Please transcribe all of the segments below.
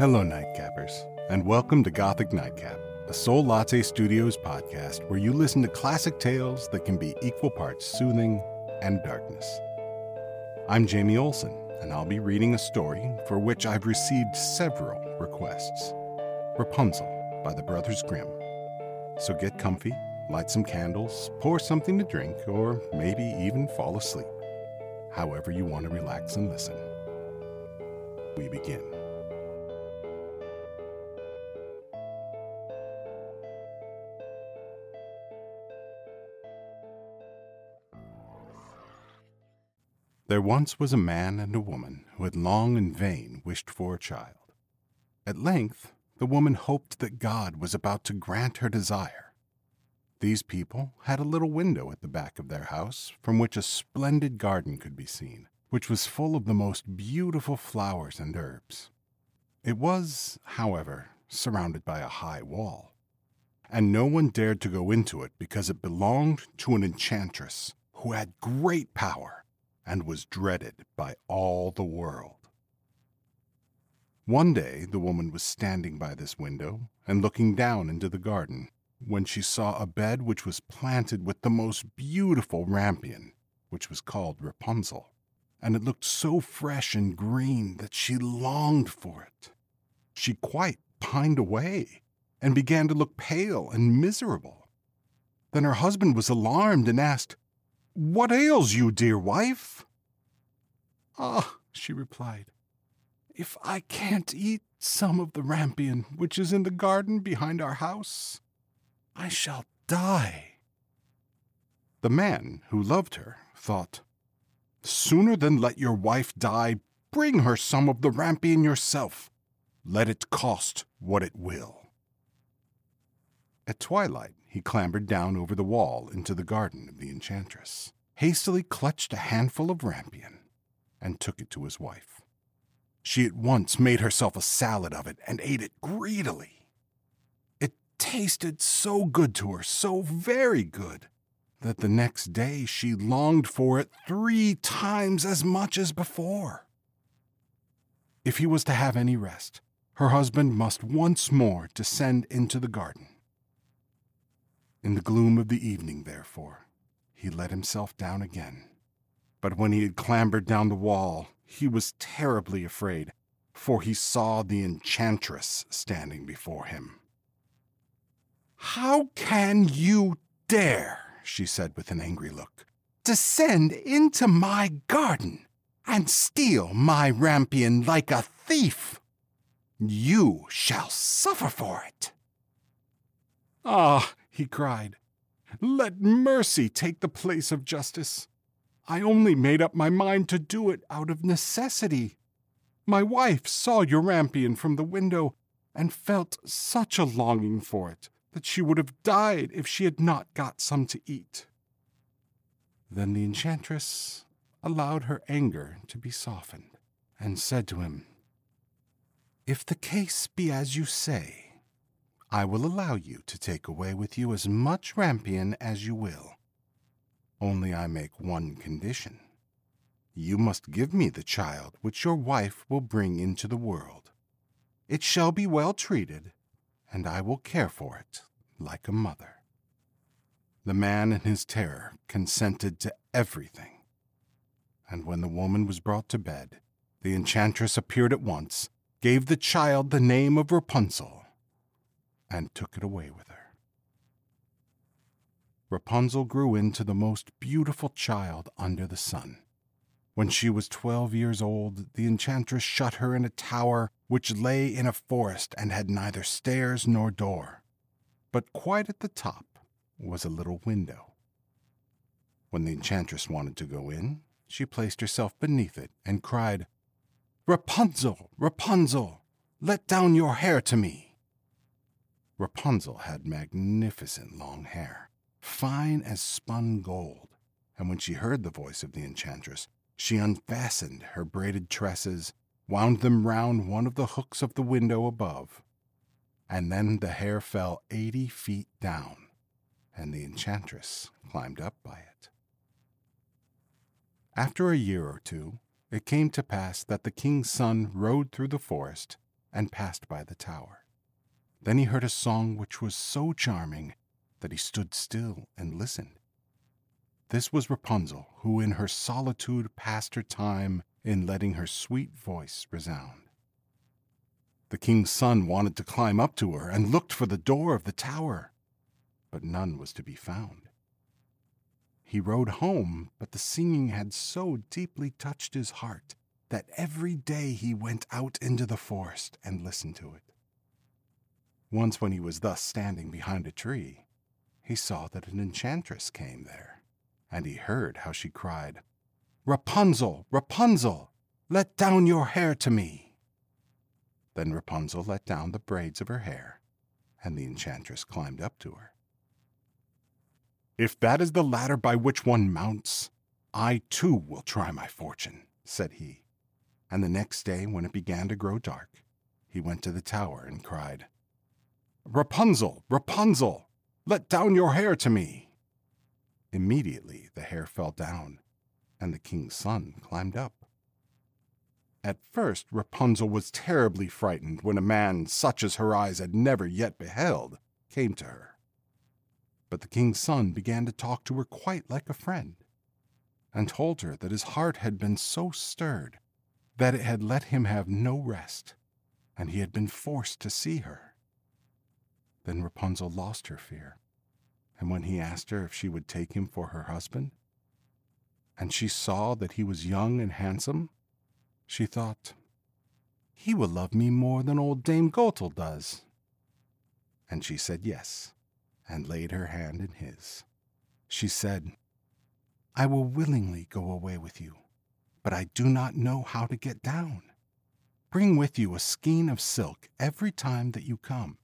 Hello, Nightcappers, and welcome to Gothic Nightcap, a Soullatte Studios podcast where you listen to classic tales that can be equal parts soothing and darkness. I'm Jamie Olson, and I'll be reading a story for which I've received several requests Rapunzel by the Brothers Grimm. So get comfy, light some candles, pour something to drink, or maybe even fall asleep. However, you want to relax and listen. We begin. There once was a man and a woman who had long in vain wished for a child. At length, the woman hoped that God was about to grant her desire. These people had a little window at the back of their house from which a splendid garden could be seen, which was full of the most beautiful flowers and herbs. It was, however, surrounded by a high wall, and no one dared to go into it because it belonged to an enchantress who had great power and was dreaded by all the world. One day the woman was standing by this window and looking down into the garden when she saw a bed which was planted with the most beautiful rampion, which was called Rapunzel, and it looked so fresh and green that she longed for it. She quite pined away and began to look pale and miserable. Then her husband was alarmed and asked, What ails you, dear wife? Ah, she replied, if I can't eat some of the rampion which is in the garden behind our house, I shall die. The man, who loved her, thought, Sooner than let your wife die, bring her some of the rampion yourself. Let it cost what it will. At twilight, he clambered down over the wall into the garden of the enchantress, hastily clutched a handful of rampion, and took it to his wife. She at once made herself a salad of it and ate it greedily. It tasted so good to her, so very good, that the next day she longed for it three times as much as before. If he was to have any rest, her husband must once more descend into the garden. In the gloom of the evening, therefore, he let himself down again. But when he had clambered down the wall, he was terribly afraid, for he saw the enchantress standing before him. How can you dare, she said with an angry look, descend into my garden and steal my rampion like a thief? You shall suffer for it. Ah, he cried, let mercy take the place of justice. I only made up my mind to do it out of necessity. My wife saw your rampion from the window and felt such a longing for it that she would have died if she had not got some to eat. Then the enchantress allowed her anger to be softened and said to him, If the case be as you say, I will allow you to take away with you as much rampion as you will. Only I make one condition. You must give me the child which your wife will bring into the world. It shall be well treated, and I will care for it like a mother. The man in his terror consented to everything. And when the woman was brought to bed, the enchantress appeared at once, gave the child the name of Rapunzel, and took it away with her. Rapunzel grew into the most beautiful child under the sun. When she was twelve years old, the enchantress shut her in a tower which lay in a forest and had neither stairs nor door. But quite at the top was a little window. When the enchantress wanted to go in, she placed herself beneath it and cried, Rapunzel, Rapunzel, let down your hair to me. Rapunzel had magnificent long hair fine as spun gold, and when she heard the voice of the enchantress, she unfastened her braided tresses, wound them round one of the hooks of the window above, and then the hair fell eighty feet down, and the enchantress climbed up by it. After a year or two, it came to pass that the king's son rode through the forest and passed by the tower. Then he heard a song which was so charming that he stood still and listened. This was Rapunzel, who in her solitude passed her time in letting her sweet voice resound. The king's son wanted to climb up to her and looked for the door of the tower, but none was to be found. He rode home, but the singing had so deeply touched his heart that every day he went out into the forest and listened to it. Once, when he was thus standing behind a tree, he saw that an enchantress came there, and he heard how she cried, Rapunzel, Rapunzel, let down your hair to me. Then Rapunzel let down the braids of her hair, and the enchantress climbed up to her. If that is the ladder by which one mounts, I too will try my fortune, said he. And the next day, when it began to grow dark, he went to the tower and cried, Rapunzel, Rapunzel, let down your hair to me. Immediately the hair fell down, and the king's son climbed up. At first, Rapunzel was terribly frightened when a man such as her eyes had never yet beheld came to her. But the king's son began to talk to her quite like a friend, and told her that his heart had been so stirred that it had let him have no rest, and he had been forced to see her. Then Rapunzel lost her fear, and when he asked her if she would take him for her husband, and she saw that he was young and handsome, she thought, He will love me more than old Dame Gothel does. And she said yes, and laid her hand in his. She said, I will willingly go away with you, but I do not know how to get down. Bring with you a skein of silk every time that you come,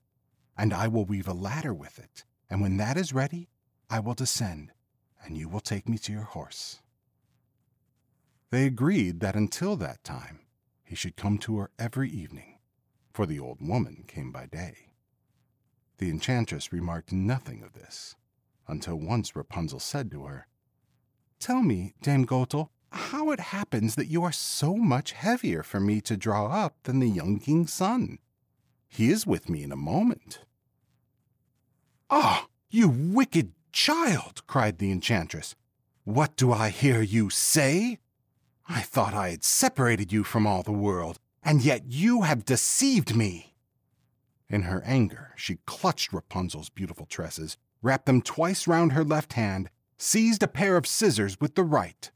and I will weave a ladder with it, and when that is ready, I will descend, and you will take me to your horse. They agreed that until that time he should come to her every evening, for the old woman came by day. The enchantress remarked nothing of this, until once Rapunzel said to her, Tell me, Dame Gothel, how it happens that you are so much heavier for me to draw up than the young king's son. He is with me in a moment. Ah, oh, you wicked child, cried the enchantress. What do I hear you say? I thought I had separated you from all the world, and yet you have deceived me. In her anger, she clutched Rapunzel's beautiful tresses, wrapped them twice round her left hand, seized a pair of scissors with the right,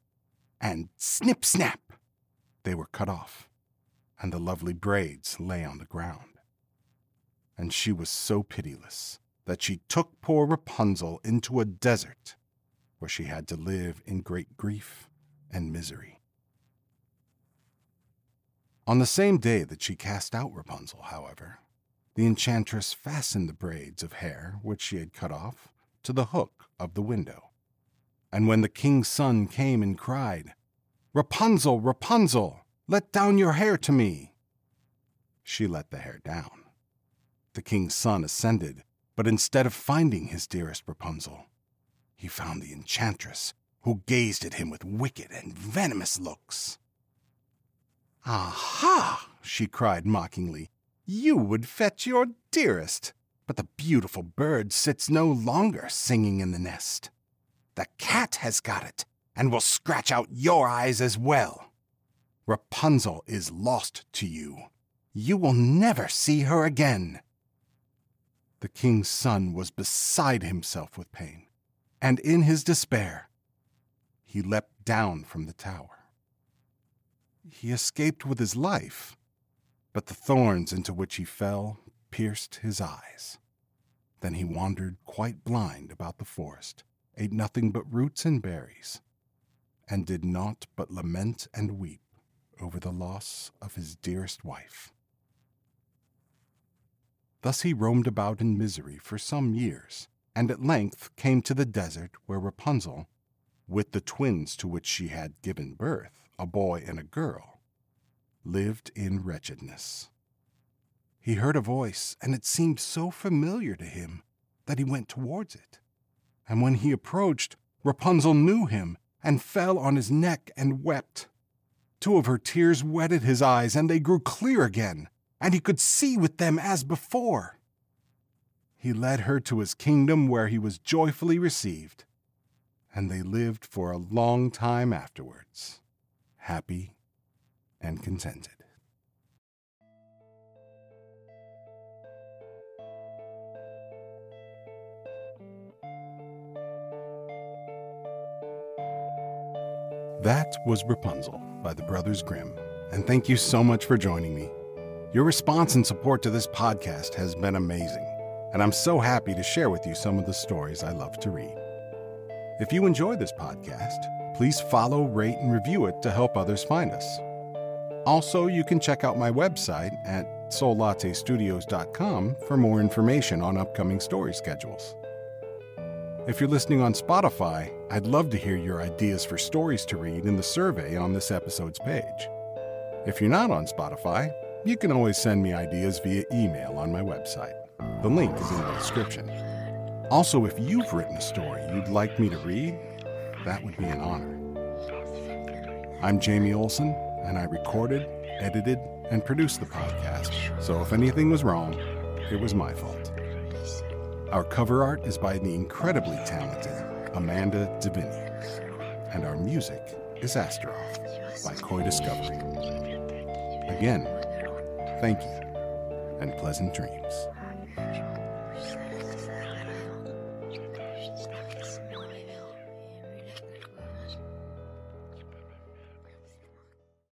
and snip snap, they were cut off, and the lovely braids lay on the ground. And she was so pitiless that she took poor Rapunzel into a desert, where she had to live in great grief and misery. On the same day that she cast out Rapunzel, however, the enchantress fastened the braids of hair which she had cut off to the hook of the window. And when the king's son came and cried, Rapunzel, Rapunzel, let down your hair to me, she let the hair down. The king's son ascended, but instead of finding his dearest Rapunzel, he found the enchantress, who gazed at him with wicked and venomous looks. Aha! she cried mockingly. You would fetch your dearest, but the beautiful bird sits no longer singing in the nest. The cat has got it, and will scratch out your eyes as well. Rapunzel is lost to you. You will never see her again. The king's son was beside himself with pain, and in his despair, he leapt down from the tower. He escaped with his life, but the thorns into which he fell pierced his eyes. Then he wandered quite blind about the forest, ate nothing but roots and berries, and did naught but lament and weep over the loss of his dearest wife. Thus he roamed about in misery for some years, and at length came to the desert where Rapunzel, with the twins to which she had given birth, a boy and a girl, lived in wretchedness. He heard a voice, and it seemed so familiar to him that he went towards it. And when he approached, Rapunzel knew him and fell on his neck and wept. Two of her tears wetted his eyes, and they grew clear again, and he could see with them as before. He led her to his kingdom where he was joyfully received, and they lived for a long time afterwards, happy and contented. That was Rapunzel by the Brothers Grimm, and thank you so much for joining me. Your response and support to this podcast has been amazing, and I'm so happy to share with you some of the stories I love to read. If you enjoy this podcast, please follow, rate, and review it to help others find us. Also, you can check out my website at soullattestudios.com for more information on upcoming story schedules. If you're listening on Spotify, I'd love to hear your ideas for stories to read in the survey on this episode's page. If you're not on Spotify, you can always send me ideas via email on my website. The link is in the description. Also, if you've written a story you'd like me to read, that would be an honor. I'm Jamie Olson, and I recorded, edited, and produced the podcast, so if anything was wrong, it was my fault. Our cover art is by the incredibly talented Amanda DeViney, and our music is Astaroth by Koi Discovery. Again, Thank you, and pleasant dreams.